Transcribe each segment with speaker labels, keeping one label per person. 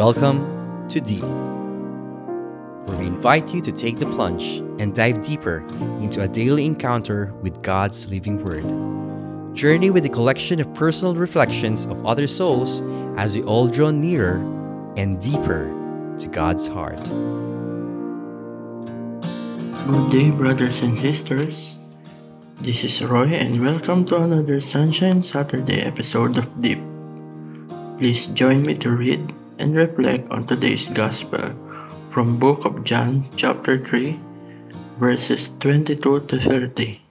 Speaker 1: Welcome to Deep, where we invite you to take the plunge and dive deeper into a daily encounter with God's living Word. Journey with a collection of personal reflections of other souls as we all draw nearer and deeper to God's heart.
Speaker 2: Good day, brothers and sisters. This is Roy, and welcome to another Sunshine Saturday episode of Deep. Please join me to read and reflect on today's Gospel from Book of John, chapter 3, verses 22 to 30.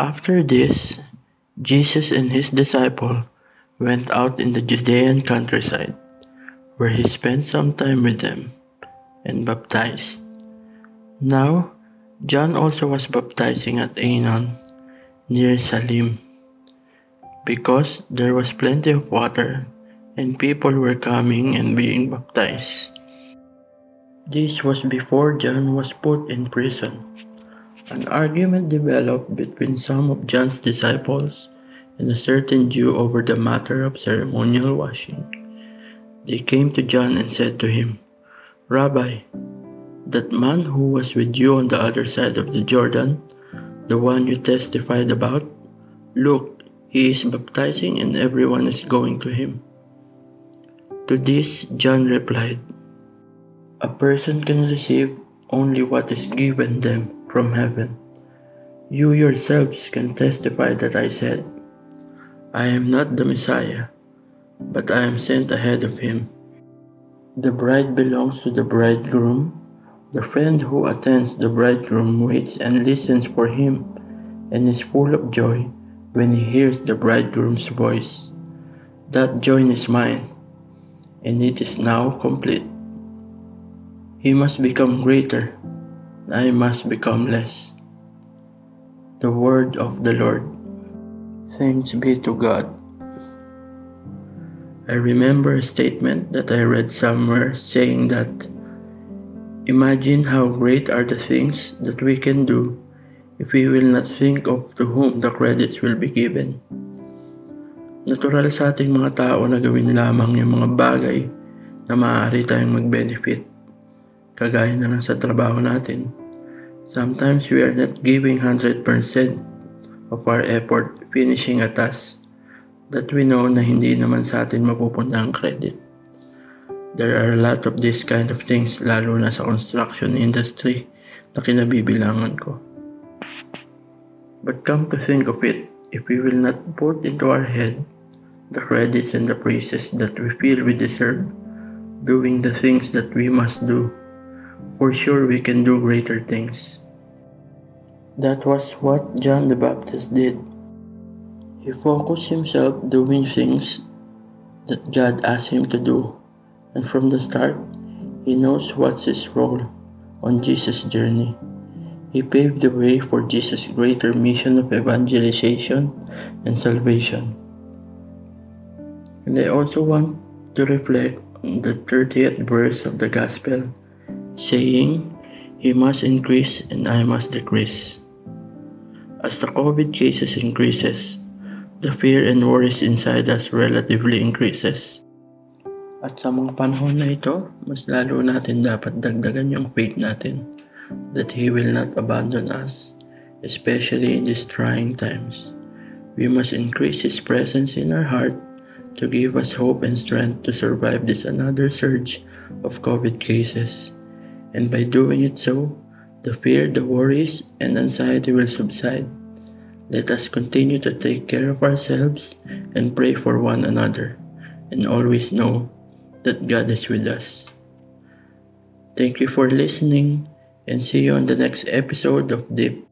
Speaker 2: After this, Jesus and his disciple went out in the Judean countryside, where he spent some time with them and baptized. Now, John also was baptizing at Aenon, near Salim, because there was plenty of water and people were coming and being baptized. This was before John was put in prison. An argument developed between some of John's disciples and a certain Jew over the matter of ceremonial washing. They came to John and said to him, Rabbi, that man who was with you on the other side of the Jordan, the one you testified about, look, he is baptizing and everyone is going to him. To this, John replied, A person can receive only what is given them from heaven. You yourselves can testify that I said, I am not the Messiah, but I am sent ahead of him. The bride belongs to the bridegroom. The friend who attends the bridegroom waits and listens for him and is full of joy when he hears the bridegroom's voice. That joy is mine and it is now complete. He must become greater, and I must become less. The word of the Lord. Thanks be to God. I remember a statement that I read somewhere saying that Imagine how great are the things that we can do if we will not think of to whom the credits will be given. Natural sa ating mga tao na gawin lamang yung mga bagay na maaari tayong mag-benefit. Kagaya na lang sa trabaho natin. Sometimes we are not giving 100% of our effort finishing a task that we know na hindi naman sa atin mapupunta ang credit. There are a lot of this kind of things lalo na sa construction industry na kinabibilangan ko. But come to think of it, if we will not put into our head the credits and the praises that we feel we deserve, doing the things that we must do, for sure we can do greater things. That was what John the Baptist did. He focused himself doing things that God asked him to do, and from the start, he knows what's his role on Jesus' journey. He paved the way for Jesus' greater mission of evangelization and salvation. And I also want to reflect on the 30th verse of the Gospel, saying, He must increase and I must decrease. As the COVID cases increases, the fear and worries inside us relatively increases. At sa mga panahon na ito, mas lalo natin dapat dagdagan yung faith natin that He will not abandon us, especially in these trying times. We must increase His presence in our heart to give us hope and strength to survive this another surge of COVID cases. And by doing it so, the fear, the worries, and anxiety will subside. Let us continue to take care of ourselves and pray for one another, and always know that God is with us. Thank you for listening, and see you on the next episode of Deep